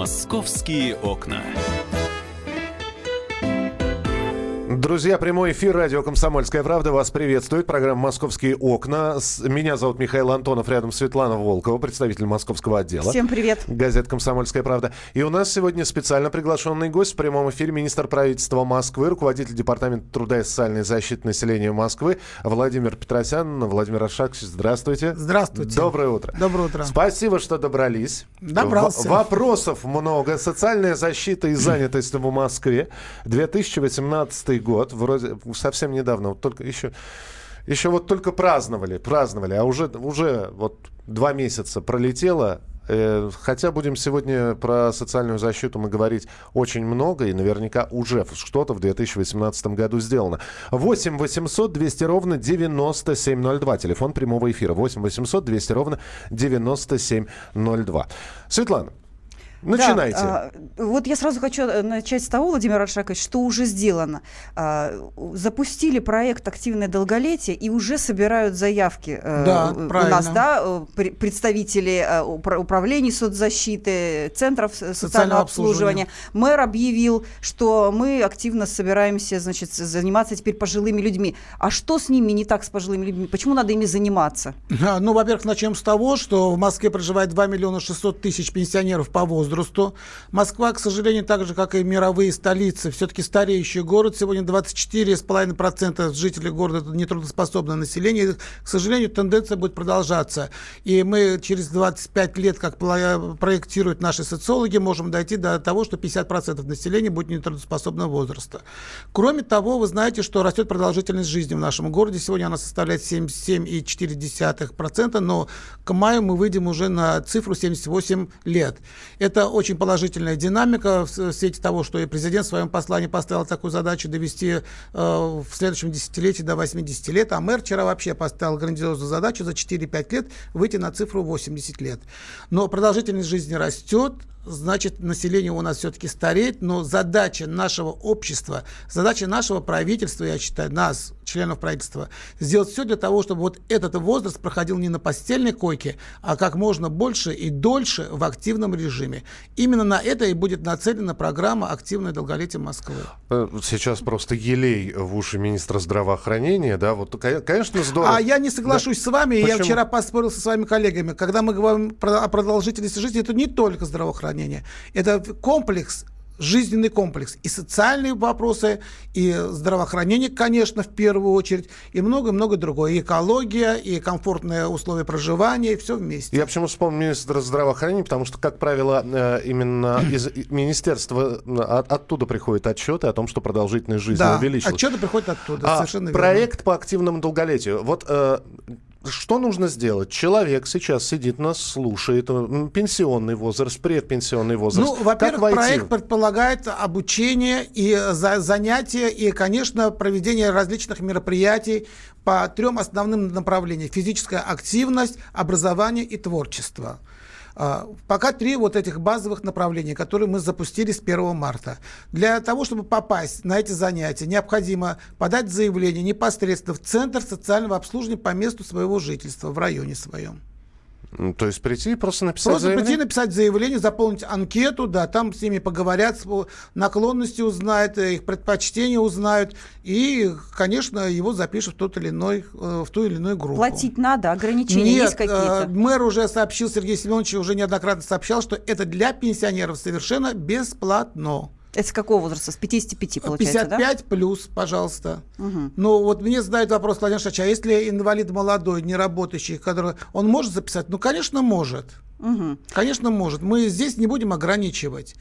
Московские окна. Друзья, прямой эфир радио «Комсомольская правда» вас приветствует. Программа «Московские окна». Меня зовут Михаил Антонов, рядом Светлана Волкова, представитель московского отдела. Всем привет. Газета «Комсомольская правда». И у нас сегодня специально приглашенный гость в прямом эфире министр правительства Москвы, руководитель Департамента труда и социальной защиты населения Москвы Владимир Петросян. Владимир Аршакович, здравствуйте. Здравствуйте. Доброе утро. Доброе утро. Спасибо, что добрались. Добрался. В- вопросов много. Социальная защита и занятость в Москве. 2018 год. Вроде совсем недавно. Вот только еще... Еще вот только праздновали, праздновали, а уже, уже вот два месяца пролетело. Э, Хотя будем сегодня про социальную защиту мы говорить очень много, и наверняка уже что-то в 2018 году сделано. 8 800 200 ровно 9702. Телефон прямого эфира. 8 800 200 ровно 9702. Светлана, начинайте. Да, а, вот я сразу хочу э, начать с того, Владимир Аршакович, что уже сделано. А, запустили проект «Активное долголетие» и уже собирают заявки э, Да, у правильно. нас, да, э, пр- представители э, упра- управлений соцзащиты, центров э, социального обслуживания. Мэр объявил, что мы активно собираемся, значит, заниматься теперь пожилыми людьми. А что с ними не так с пожилыми людьми? Почему надо ими заниматься? Ну, во-первых, начнем с того, что в Москве проживает 2 миллиона 600 тысяч пенсионеров по возрасту. Москва, к сожалению, так же, как и мировые столицы, все-таки стареющий город. Сегодня 24,5% жителей города – это нетрудоспособное население. К сожалению, тенденция будет продолжаться. И мы через 25 лет, как проектируют наши социологи, можем дойти до того, что 50% населения будет нетрудоспособного возраста. Кроме того, вы знаете, что растет продолжительность жизни в нашем городе. Сегодня она составляет 77,4%, но к маю мы выйдем уже на цифру 78 лет. Это очень положительная динамика в свете того, что и президент в своем послании поставил такую задачу довести э, в следующем десятилетии до 80 лет, а мэр вчера вообще поставил грандиозную задачу за 4-5 лет выйти на цифру 80 лет. Но продолжительность жизни растет, значит, население у нас все-таки стареет, но задача нашего общества, задача нашего правительства, я считаю, нас, членов правительства, сделать все для того, чтобы вот этот возраст проходил не на постельной койке, а как можно больше и дольше в активном режиме. Именно на это и будет нацелена программа «Активное долголетие Москвы». Э, Сейчас просто елей в уши министра здравоохранения, да, вот, ко- конечно, здорово. А я не соглашусь с вами. Я Почему? вчера поспорил со своими коллегами. Когда мы говорим про, о продолжительности жизни, это не только здравоохранение. Это комплекс жизненный комплекс. И социальные вопросы, и здравоохранение, конечно, в первую очередь, и много-много другое. И экология, и комфортные условия проживания, и все вместе. Я почему вспомнил министра здравоохранения, потому что, как правило, э, именно из министерства от- оттуда приходят отчеты о том, что продолжительность жизни да, увеличилась. отчеты приходят оттуда, А совершенно верно. проект по активному долголетию. Вот э, что нужно сделать? Человек сейчас сидит, нас слушает, пенсионный возраст, предпенсионный возраст. Ну, во-первых, проект предполагает обучение и за- занятия, и, конечно, проведение различных мероприятий по трем основным направлениям. Физическая активность, образование и творчество. А, Пока три вот этих базовых направления, которые мы запустили с 1 марта. Для того, чтобы попасть на эти занятия, необходимо подать заявление непосредственно в Центр социального обслуживания по месту своего жительства, в районе своем. М, То есть прийти и просто написать Просто заявление? прийти, написать заявление, заполнить анкету, да, там с ними поговорят, наклонности узнают, э, их предпочтения узнают, и, конечно, его запишут в, тот или иной, э, в ту или иную группу. Платить надо, ограничения Нет, есть какие-то? э, мэр уже сообщил, Сергей Семенович уже неоднократно сообщал, что это для пенсионеров совершенно бесплатно. Это с какого возраста? С 55, получается, 55 плюс, пожалуйста. да? Мгм. Ну, вот мне задают вопрос, Владимир Ильич, а если инвалид молодой, не работающий, который, он может записать? Ну, конечно, может. Мгм. Конечно, может. Мы здесь не будем ограничивать.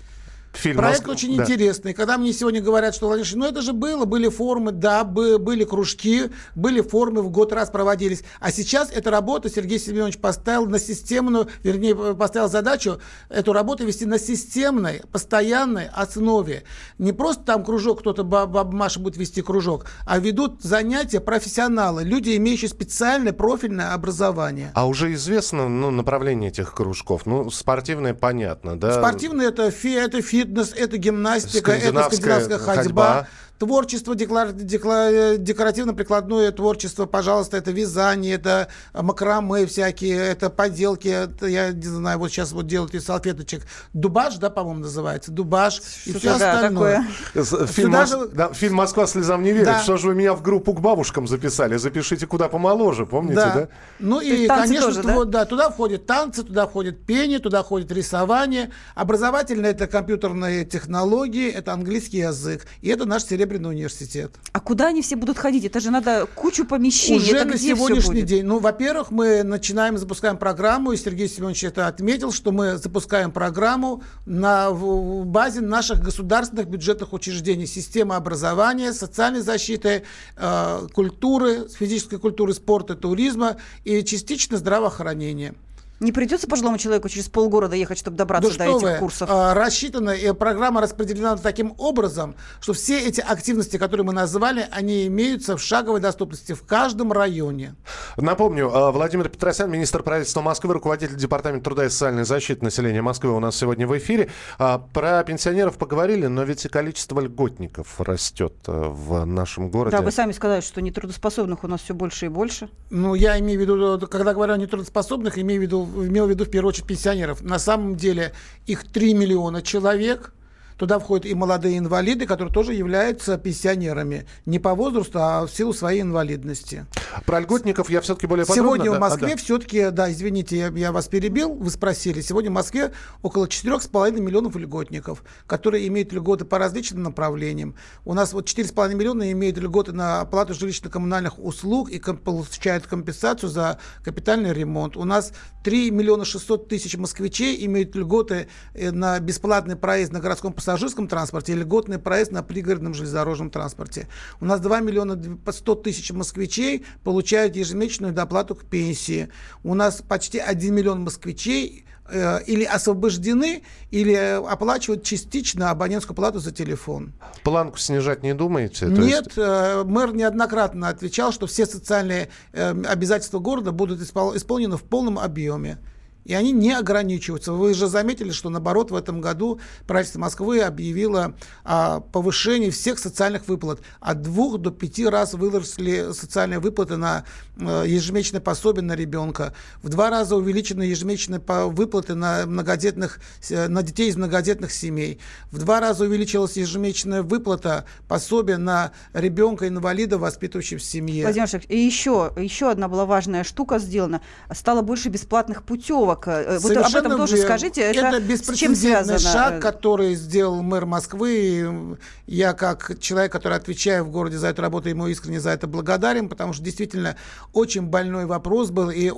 Фильм Проект «Москва». очень Да. интересный. Когда мне сегодня говорят, что Ильич, ну это же было, были форумы, да, бы- были кружки, были форумы, в год раз проводились. А сейчас эта работа Сергей Семенович поставил на системную, вернее, поставил задачу эту работу вести на системной, постоянной основе. Не просто там кружок, кто-то, ба- баба Маша будет вести кружок, а ведут занятия профессионалы, люди, имеющие специальное профильное образование. А уже известно ну, направление этих кружков? Ну, спортивное понятно, да? Спортивный это, фи, это фитнес, это гимнастика, это Скандинавская ходьба. ходьба. Творчество, декла- декла- декоративно-прикладное творчество, пожалуйста, это вязание, это макраме всякие, это поделки, это, я не знаю, вот сейчас вот делают из салфеточек. Дубаш, да, по-моему, называется? Дубаш и все да, остальное. такое. Фильм, Мос- же- да, фильм «Москва слезам не верит». Да. Что же вы меня в группу к бабушкам записали? Запишите куда помоложе, помните, да? Ну и, конечно, тоже, да? тво- да, туда входят танцы, туда входит пение, туда входит рисование. Образовательное это компьютерные технологии, это английский язык. И это наш Серебряный университет. А куда они все будут ходить? Это же надо кучу помещений. Уже это на сегодняшний день. Ну, во-первых, мы начинаем, запускаем программу, и Сергей Семенович это отметил, что мы запускаем программу на в- базе наших государственных бюджетных учреждений. Система образования, социальной защиты, э, культуры, физической культуры, спорта, туризма и частично здравоохранения. Не придется пожилому человеку через полгорода ехать, чтобы добраться Да до что этих вы, курсов? а, рассчитана, и программа распределена таким образом, что все эти активности, которые мы назвали, они имеются в шаговой доступности в каждом районе. Напомню, э, Владимир Петросян, министр правительства Москвы, руководитель Департамента труда и социальной защиты населения Москвы у нас сегодня в эфире. А, Про пенсионеров поговорили, но ведь и количество льготников растет в нашем городе. Да, вы сами сказали, что нетрудоспособных у нас все больше и больше. Ну, я имею в виду, когда говорю о нетрудоспособных, имею в виду, имел в виду в первую очередь пенсионеров. На самом деле их 3 миллиона человек. Туда входят и молодые инвалиды, которые тоже являются пенсионерами. Не по возрасту, а в силу своей инвалидности. Про льготников я все-таки более подробно... Сегодня да, в Москве а, да. все-таки, да, извините, я, я вас перебил, вы спросили. Сегодня в Москве около 4,5 миллионов льготников, которые имеют льготы по различным направлениям. У нас вот 4,5 миллиона имеют льготы на оплату жилищно-коммунальных услуг и получают компенсацию за капитальный ремонт. У нас 3 миллиона 600 тысяч москвичей имеют льготы э, на бесплатный проезд на городском пассажирском транспорте и льготный проезд на пригородном железнодорожном транспорте. У нас 2 миллиона 100 тысяч москвичей получают ежемесячную доплату к пенсии. У нас почти 1 миллион москвичей э, или освобождены, или оплачивают частично абонентскую плату за телефон. Планку снижать не думаете? Нет, есть- э, мэр неоднократно отвечал, что все социальные э, обязательства города будут испол- исполнены в полном объеме. И они не ограничиваются. Вы же заметили, что наоборот в этом году правительство Москвы объявило о повышении всех социальных выплат. От двух до пяти раз выросли социальные выплаты на э, ежемесячное пособие на ребенка. В два раза увеличены ежемесячные выплаты на, многодетных, э, на детей из многодетных семей. В два раза увеличилась ежемесячная выплата пособия на ребенка-инвалида, воспитывающего в семье. Владимир и еще, еще одна была важная штука сделана. Стало больше бесплатных путевок. Э, Вот об этом тоже верно. скажите. Это, чем беспрецедентный шаг, Э, который сделал мэр Москвы. И Я, как человек, который отвечаю в городе за эту работу, ему искренне за это благодарен, потому что действительно очень больной вопрос был, и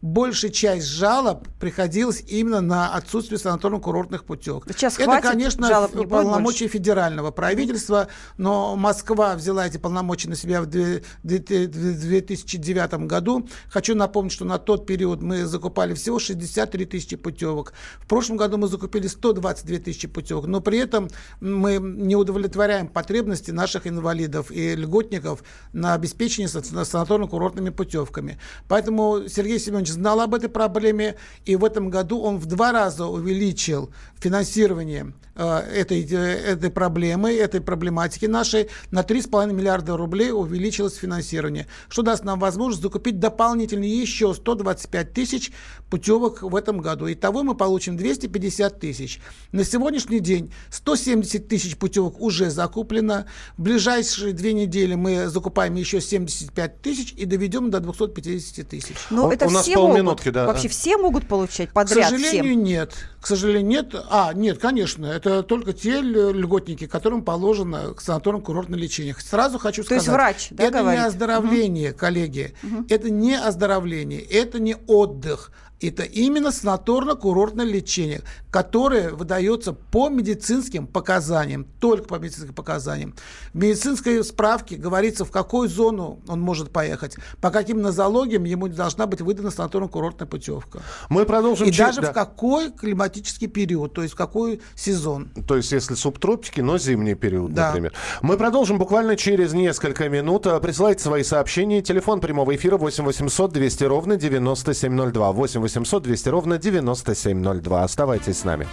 большая часть жалоб приходилась именно на отсутствие санаторно-курортных путевок. Сейчас это, конечно, жалоб, не полномочия федерального правительства, но Москва взяла эти полномочия на себя в две- две- две- 2009 году. Хочу напомнить, что на тот период мы закупали всего 63 тысячи путевок. В прошлом году мы закупили 122 тысячи путевок, но при этом мы не удовлетворяем потребности наших инвалидов и льготников на обеспечение сан- санаторно-курортными путевками. Поэтому Сергей Семенович знал об этой проблеме, и в этом году он в два раза увеличил финансирование э, этой, э, этой проблемы, этой проблематики нашей. На 3,5 миллиарда рублей увеличилось финансирование, что даст нам возможность закупить дополнительные еще 125 тысяч путевок в этом году. Итого мы получим 250 тысяч. На сегодняшний день 170 тысяч путевок уже закуплено. В ближайшие две недели мы закупаем еще 75 тысяч и доведем до 250 тысяч. Ну, У- это у нас все полминутки, могут. да. Вообще все могут получать К подряд сожалению, всем. нет. К сожалению, нет. А, нет, конечно. Это только те ль- льготники, которым положено к санаторно-курортное лечение. Сразу хочу То сказать. есть врач, да, это говорит? не оздоровление, коллеги. Это не оздоровление, это не отдых. Это именно санаторно-курортное лечение, которое выдается по медицинским показаниям, только по медицинским показаниям. В медицинской справке говорится, в какую зону он может поехать, по каким нозологиям ему должна быть выдана санаторно-курортная путевка. Мы продолжим... И че- даже да. в какой климатический период, то есть в какой сезон. То есть, если субтропики, но зимний период, Да. например. Мы продолжим буквально через несколько минут. Присылайте свои сообщения. Телефон прямого эфира 8 800 200 ровно 9702. 8 800 200 ровно 9702. Оставайтесь с нами.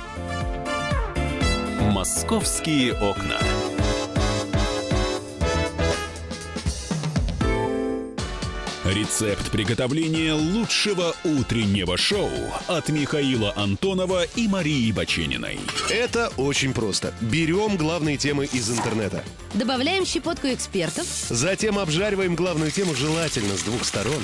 «Московские окна». Рецепт приготовления лучшего утреннего шоу от Михаила Антонова и Марии Бачениной. Это очень просто. Берем главные темы из интернета. Добавляем щепотку экспертов. Затем обжариваем главную тему желательно с двух сторон.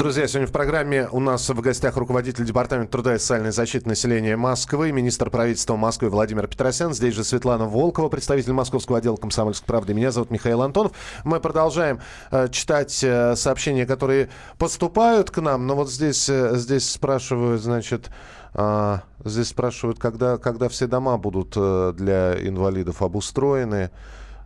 Друзья, сегодня в программе у нас в гостях руководитель Департамента труда и социальной защиты населения Москвы, министр правительства Москвы Владимир Петросян. Здесь же Светлана Волкова, представитель московского отдела комсомольской правды. Меня зовут Михаил Антонов. Мы продолжаем э, читать э, сообщения, которые поступают к нам. Но вот здесь, э, здесь спрашивают, значит, э, здесь спрашивают, когда, когда все дома будут э, для инвалидов обустроены.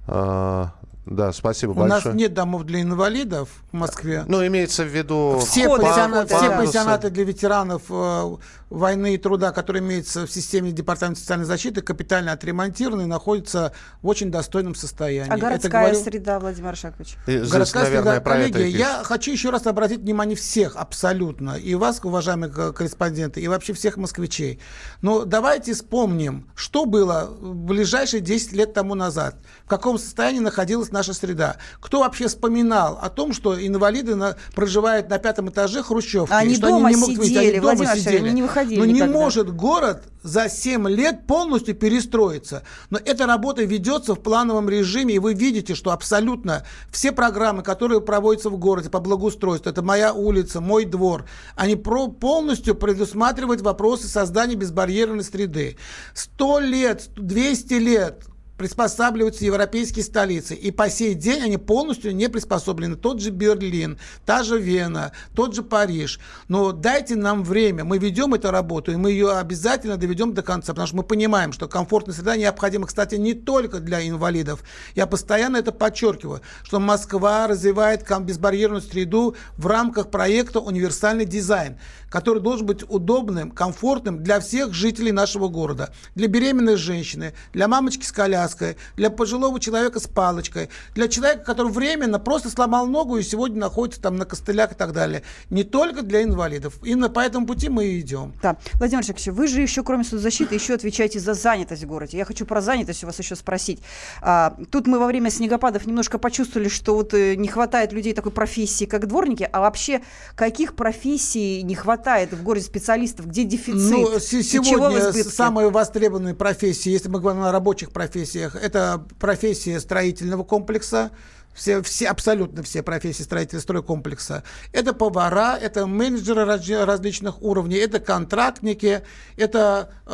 Э, да, спасибо У большое. нас нет домов для инвалидов в Москве. Ну, имеется в виду... Все, Входы, пансионаты, все Да. пансионаты для ветеранов э, войны и труда, которые имеются в системе Департамента социальной защиты, капитально отремонтированы и находятся в очень достойном состоянии. А Это городская говорю- среда, Владимир Шакович? И здесь, Городская наверное, среда, коллеги, я хочу еще раз обратить внимание всех абсолютно, и вас, уважаемые ко- корреспонденты, и вообще всех москвичей. Но давайте вспомним, что было в ближайшие 10 лет тому назад, в каком состоянии находилась наша среда. Кто вообще вспоминал о том, что инвалиды на- проживают на пятом этаже хрущевки, Они что дома они не могут выйти, сидели, они дома Владимир сидели. не выходили Но не никогда. может город за 7 лет полностью перестроиться. Но эта работа ведется в плановом режиме, и вы видите, что абсолютно все программы, которые проводятся в городе по благоустройству, это моя улица, мой двор, они про- полностью предусматривают вопросы создания безбарьерной среды. 100 лет, 200 лет приспосабливаются европейские столицы. И по сей день они полностью не приспособлены. Тот же Берлин, та же Вена, тот же Париж. Но дайте нам время. Мы ведем эту работу, и мы ее обязательно доведем до конца. Потому что мы понимаем, что комфортная среда необходима, кстати, не только для инвалидов. Я постоянно это подчеркиваю, что Москва развивает безбарьерную среду в рамках проекта «Универсальный дизайн», который должен быть удобным, комфортным для всех жителей нашего города. Для беременной женщины, для мамочки с коляской, для пожилого человека с палочкой, для человека, который временно просто сломал ногу и сегодня находится там на костылях и так далее. Не только для инвалидов. Именно по этому пути мы и идем. Да. Владимир Шакович, вы же еще, кроме соцзащиты, еще отвечаете за занятость в городе. Я хочу про занятость у вас еще спросить. А, тут мы во время снегопадов немножко почувствовали, что вот э, не хватает людей такой профессии, как дворники. А вообще, каких профессий не хватает в городе специалистов? Где дефицит? Ну, сегодня самые востребованные профессии, если мы говорим о рабочих профессиях, это профессия строительного комплекса, все, все, абсолютно все профессии строительного стройкомплекса. Это повара, это менеджеры раз- различных уровней, это контрактники, это э,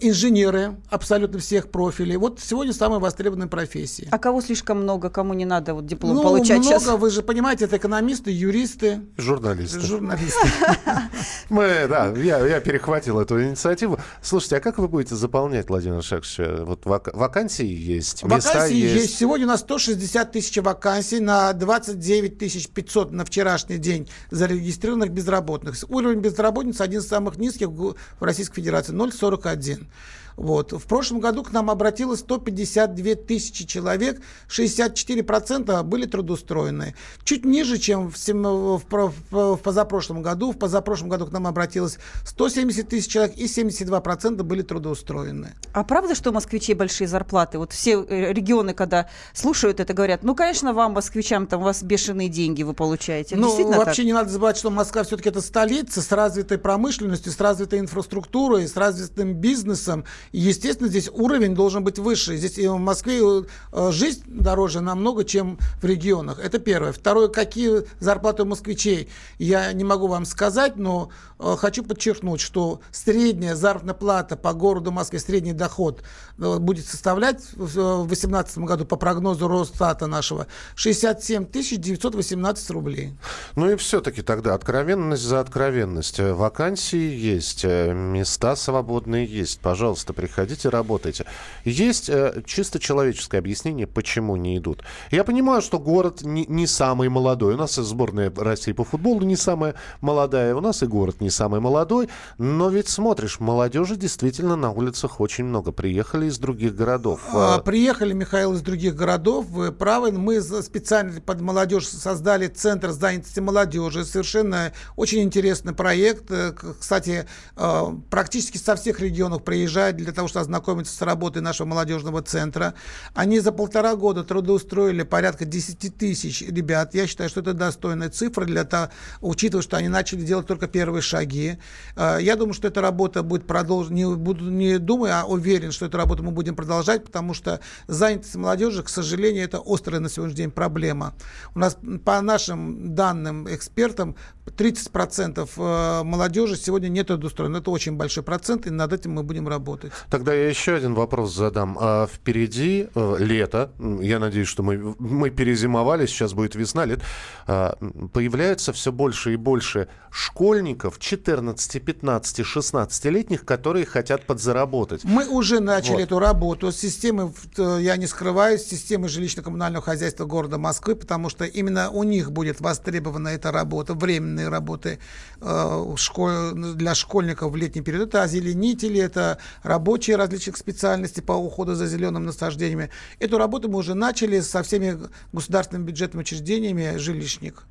инженеры абсолютно всех профилей. Вот сегодня самые востребованные профессии. А кого слишком много, кому не надо вот диплом ну, получать много, сейчас? вы же понимаете, это экономисты, юристы, Журналисты. журналисты. Мы, да, я, я перехватил эту инициативу. Слушайте, а как вы будете заполнять, Владимир Шакович? Вот вак- вакансии есть, места Вакансии есть. есть. Сегодня у нас 160 тысяч вакансий на 29 тысяч 500 на вчерашний день зарегистрированных безработных. Уровень безработицы один из самых низких в Российской Федерации 0,41. Вот. В прошлом году к нам обратилось 152 тысячи человек, 64% были трудоустроены. Чуть ниже, чем в, в про- в позапрошлом году. В позапрошлом году к нам обратилось 170 тысяч человек, и 72% были трудоустроены. А правда, что у москвичей большие зарплаты? Вот все э, регионы, когда слушают это, говорят, ну, конечно, вам, москвичам, там у вас бешеные деньги вы получаете. Ну, вообще так? не надо забывать, что Москва все-таки это столица с развитой промышленностью, с развитой инфраструктурой, с развитым бизнесом. Естественно, здесь уровень должен быть выше. Здесь в Москве э, жизнь дороже намного, чем в регионах. Это первое. Второе, какие зарплаты у москвичей, я не могу вам сказать, но э, хочу подчеркнуть, что средняя заработная плата по городу Москве, средний доход э, будет составлять в 2018 году по прогнозу Росстата нашего нашего 67 918 рублей. Ну и все-таки тогда откровенность за откровенность. Вакансии есть, места свободные есть. Пожалуйста, приходите, работайте. Есть э, чисто человеческое объяснение, почему не идут. Я понимаю, что город не, не самый молодой. У нас и сборная России по футболу не самая молодая, у нас и город не самый молодой. Но ведь смотришь, молодежи действительно на улицах очень много. Приехали из других городов. А, приехали, Михаил, из других городов. Вы правы. Мы специально под молодежь создали Центр занятости молодежи. Совершенно очень интересный проект. Э, кстати, э, практически со всех регионов приезжают для того, чтобы ознакомиться с работой нашего молодежного центра. Они за полтора года трудоустроили порядка 10 тысяч ребят. Я считаю, что это достойная цифра, для того, учитывая, что они начали делать только первые шаги. Э, я думаю, что эта работа будет продолжена. Не, буду, не думаю, а уверен, что эту работу мы будем продолжать, потому что занятость молодежи, к сожалению, это острая на сегодняшний день проблема. У нас по нашим данным экспертам 30% э, молодежи сегодня нет трудоустроена. Это очень большой процент, и над этим мы будем работать. Тогда я еще один вопрос задам. А впереди э, лето. Я надеюсь, что мы, мы перезимовали, сейчас будет весна, лет. А, появляется все больше и больше школьников 14, 15, 16-летних, которые хотят подзаработать. Мы уже начали вот. эту работу с системы, э, я не скрываюсь, системы жилищно-коммунального хозяйства города Москвы, потому что именно у них будет востребована эта работа, временные работы э, школ, для школьников в летний период. Это озеленители, это рабочие различных специальностей по уходу за зелеными насаждениями. Эту работу мы уже начали со всеми государственными бюджетными учреждениями «Жилищник».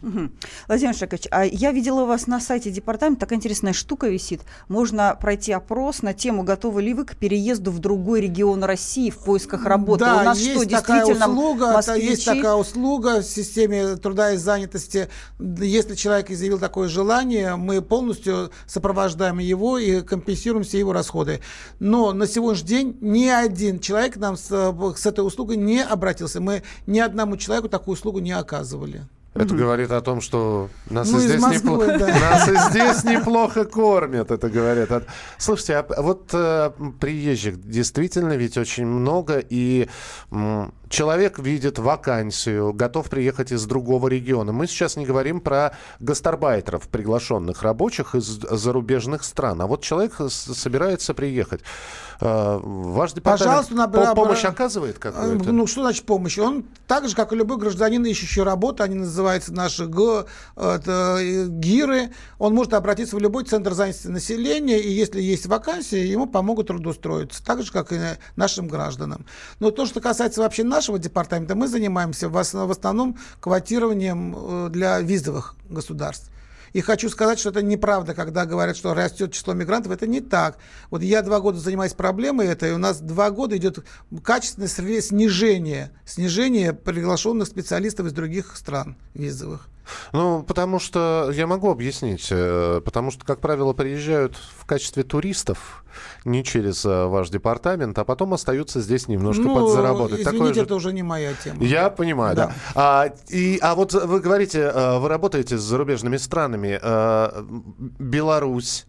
Угу. Владимир Шакович, а я видела у вас на сайте департамента, такая интересная штука висит. Можно пройти опрос на тему, готовы ли вы к переезду в другой регион России в поисках работы. Да, у нас есть что, такая услуга, москвичи... есть такая услуга в системе труда и занятости. Если человек изъявил такое желание, мы полностью сопровождаем его и компенсируем все его расходы. Но на сегодняшний день ни один человек нам с, с этой услугой не обратился. Мы ни одному человеку такую услугу не оказывали. Это mm говорит о том, что нас, ну, и здесь Москвы, непло... да. нас и здесь неплохо кормят, это говорят. Слушайте, а вот э, приезжих действительно ведь очень много, и м, человек видит вакансию, готов приехать из другого региона. Мы сейчас не говорим про гастарбайтеров, приглашенных рабочих из зарубежных стран, а вот человек собирается приехать. Э, ваш департамент Пожалуйста, помощь оказывает какую-то? Ну, что значит помощь? Он так же, как и любой гражданин, ищущий работу, они называются наши г, это, ГИРы, он может обратиться в любой центр занятости населения, и если есть вакансия, ему помогут трудоустроиться, так же, как и нашим гражданам. Но то, что касается вообще нашего департамента, мы занимаемся в основном квотированием э, для визовых государств. И хочу сказать, что это неправда, когда говорят, что растет число мигрантов. Это не так. Вот я два года занимаюсь проблемой этой, и у нас два года идет качественное снижение, снижение приглашенных специалистов из других стран визовых. Ну, потому что, я могу объяснить, э, потому что, как правило, приезжают в качестве туристов, не через э, ваш департамент, а потом остаются здесь немножко ну, подзаработать. Извините, Такое же... это уже не моя тема. Я понимаю, да. да. А, и, а вот вы говорите, э, вы работаете с зарубежными странами. Беларусь,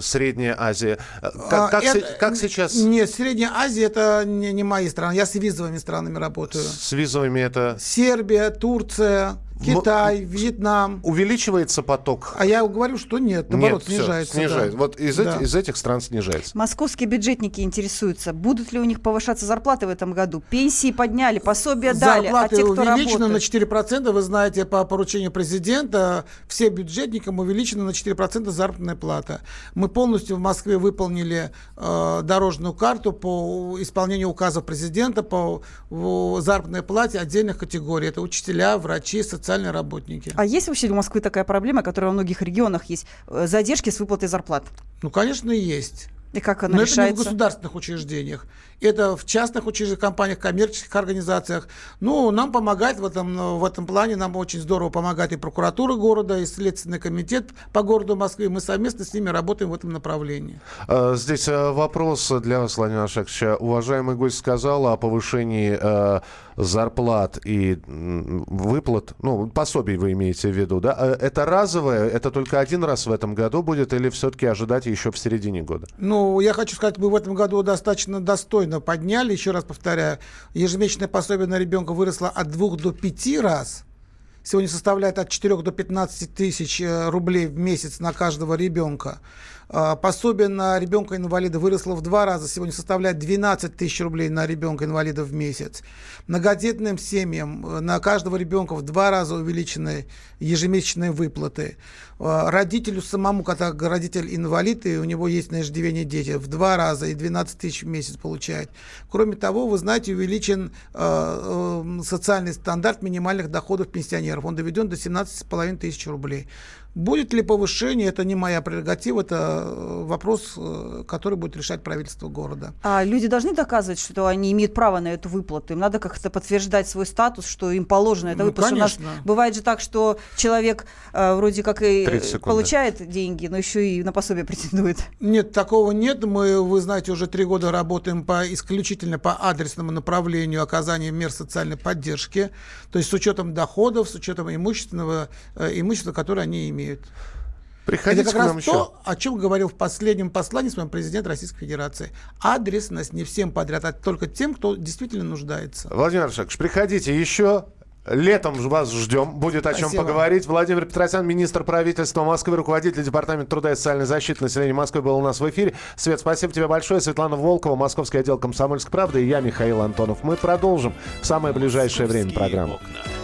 Средняя Азия. Как, как, это, как сейчас? Нет, Средняя Азия это не, не мои страны. Я с визовыми странами работаю. С визовыми это? Сербия, Турция, Китай, М- Вьетнам. Увеличивается поток? А я говорю, что нет, наоборот, нет, снижается. Все, снижается. Да. Вот из, да. этих, из этих стран снижается. Московские бюджетники интересуются, будут ли у них повышаться зарплаты в этом году? Пенсии подняли, пособия дали, а те, кто увеличены работает? на 4%. Вы знаете, по поручению президента, все бюджетникам увеличена на 4% заработная плата. Мы полностью в Москве выполнили э, дорожную карту по исполнению указов президента по заработной плате отдельных категорий. Это учителя, врачи, социальные социальные работники. А есть вообще у Москвы такая проблема, которая во многих регионах есть, э, задержки с выплатой зарплат? Ну, конечно, есть. И как она Но решается? это не в государственных учреждениях. Это в частных учреждениях, компаниях, коммерческих организациях. Ну, нам помогает в этом, в этом плане, нам очень здорово помогает и прокуратура города, и Следственный комитет по городу Москвы. Мы совместно с ними работаем в этом направлении. А, здесь э, вопрос для вас, Владимир Ашакович. Уважаемый гость сказал о повышении э, зарплат и выплат, ну, пособий вы имеете в виду, да? Э, это разовое, это только один раз в этом году будет или все-таки ожидать еще в середине года? Ну, я хочу сказать, мы в этом году достаточно достойно подняли. Еще раз повторяю, ежемесячное пособие на ребенка выросло от двух до пяти раз сегодня составляет от 4 до 15 тысяч э, рублей в месяц на каждого ребенка. А, пособие на ребенка-инвалида выросло в два раза, сегодня составляет 12 тысяч рублей на ребенка-инвалида в месяц. Многодетным семьям э, на каждого ребенка в два раза увеличены ежемесячные выплаты. А, родителю самому, когда родитель инвалид, и у него есть на иждивение дети, в два раза и 12 тысяч в месяц получает. Кроме того, вы знаете, увеличен э, социальный стандарт минимальных доходов пенсионеров. Он доведен до 17,5 тысяч рублей. Будет ли повышение, это не моя прерогатива, это э, вопрос, э, который будет решать правительство города. А люди должны доказывать, что они имеют право на эту выплату? Им надо как-то подтверждать свой статус, что им положено это ну, выплата. Конечно. У нас бывает же так, что человек э, вроде как и получает деньги, но еще и на пособие претендует. Нет, такого нет. Мы, вы знаете, уже три года работаем по, исключительно по адресному направлению оказания мер социальной поддержки, то есть с учетом доходов, с учетом имущественного, э, имущества, которое они имеют имеют. Приходите Это как раз еще. то, о чем говорил в последнем послании своем президент Российской Федерации. Адресность не всем подряд, а только тем, кто действительно нуждается. Владимир Шакович, приходите еще. Летом вас ждем. Будет о чем Спасибо. поговорить. Владимир Петросян, министр правительства Москвы, руководитель Департамента труда и социальной защиты населения Москвы, был у нас в эфире. Свет, спасибо тебе большое. Светлана Волкова, Московский отдел Комсомольской правды и я, Михаил Антонов. Мы продолжим в самое ближайшее время программу. Окна.